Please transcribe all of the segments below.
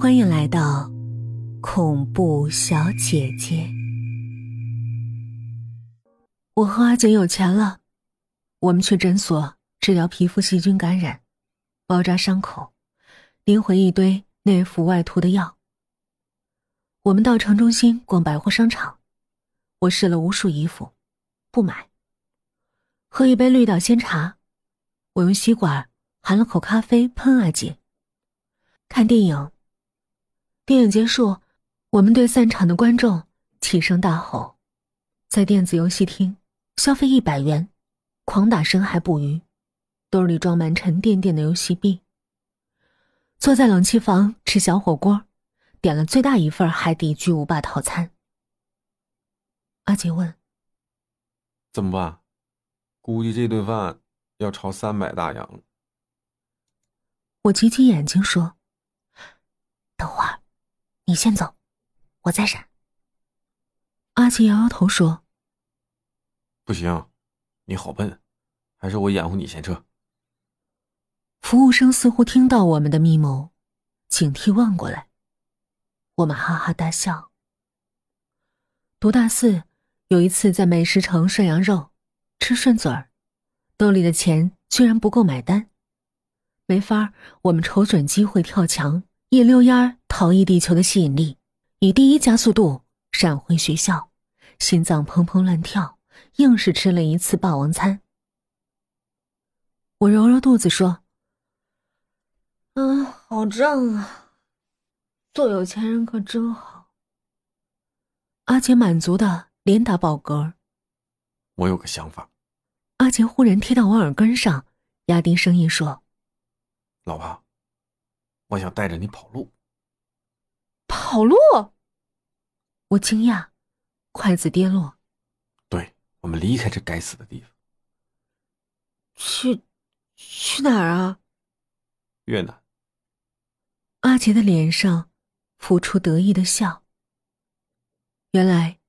欢迎来到恐怖小姐姐。我和阿姐有钱了，我们去诊所治疗皮肤细菌感染，包扎伤口，拎回一堆内服外涂的药。我们到城中心逛百货商场，我试了无数衣服，不买。喝一杯绿岛鲜茶，我用吸管含了口咖啡喷阿姐。看电影。电影结束，我们对散场的观众齐声大吼，在电子游戏厅消费一百元，狂打深海捕鱼，兜里装满沉甸甸的游戏币。坐在冷气房吃小火锅，点了最大一份海底巨无霸套餐。阿杰问：“怎么办？估计这顿饭要超三百大洋了。”我挤挤眼睛说：“等会儿。”你先走，我再闪。阿奇摇摇头说：“不行，你好笨，还是我掩护你先撤。”服务生似乎听到我们的密谋，警惕望过来。我们哈哈大笑。读大四有一次在美食城涮羊肉，吃顺嘴儿，兜里的钱居然不够买单，没法我们瞅准机会跳墙。一溜烟儿逃逸地球的吸引力，以第一加速度闪回学校，心脏砰砰乱跳，硬是吃了一次霸王餐。我揉揉肚子说：“嗯，好胀啊，做有钱人可真好。”阿杰满足的连打饱嗝。我有个想法。阿杰忽然贴到我耳根上，压低声音说：“老婆。”我想带着你跑路。跑路？我惊讶，筷子跌落。对，我们离开这该死的地方。去，去哪儿啊？越南。阿杰的脸上浮出得意的笑。原来，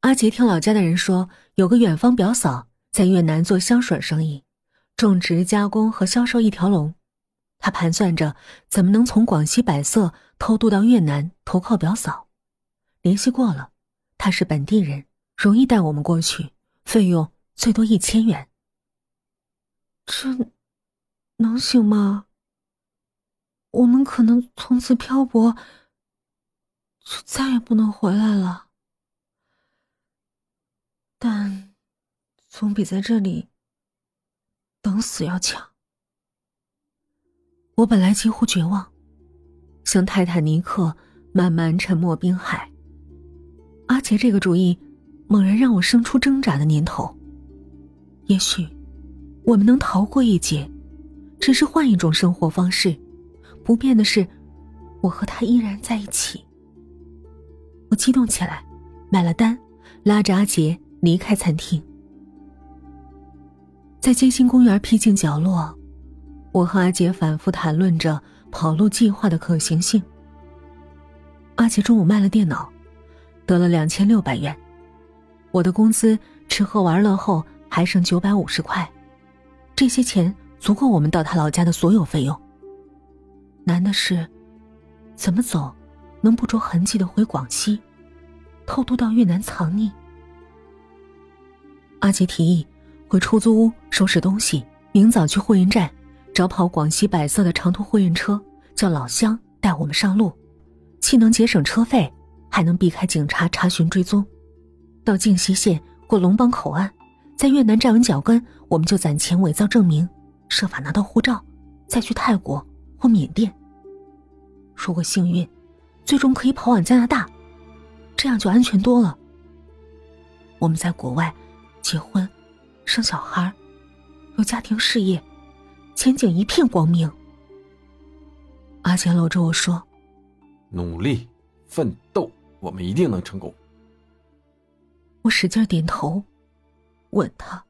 阿杰听老家的人说，有个远方表嫂在越南做香水生意，种植、加工和销售一条龙。他盘算着怎么能从广西百色偷渡到越南投靠表嫂，联系过了，他是本地人，容易带我们过去，费用最多一千元。这能行吗？我们可能从此漂泊，就再也不能回来了。但总比在这里等死要强。我本来几乎绝望，像泰坦尼克慢慢沉没冰海。阿杰这个主意，猛然让我生出挣扎的念头。也许，我们能逃过一劫，只是换一种生活方式。不变的是，我和他依然在一起。我激动起来，买了单，拉着阿杰离开餐厅，在街心公园僻静角落。我和阿杰反复谈论着跑路计划的可行性。阿杰中午卖了电脑，得了两千六百元。我的工资吃喝玩乐后还剩九百五十块，这些钱足够我们到他老家的所有费用。难的是，怎么走，能不着痕迹的回广西，偷渡到越南藏匿？阿杰提议回出租屋收拾东西，明早去货运站。找跑广西百色的长途货运车，叫老乡带我们上路，既能节省车费，还能避开警察查询追踪。到靖西县过龙邦口岸，在越南站稳脚跟，我们就攒钱伪造证明，设法拿到护照，再去泰国或缅甸。如果幸运，最终可以跑往加拿大，这样就安全多了。我们在国外结婚、生小孩，有家庭事业。前景一片光明。阿贤搂着我说：“努力奋斗，我们一定能成功。”我使劲点头，吻他。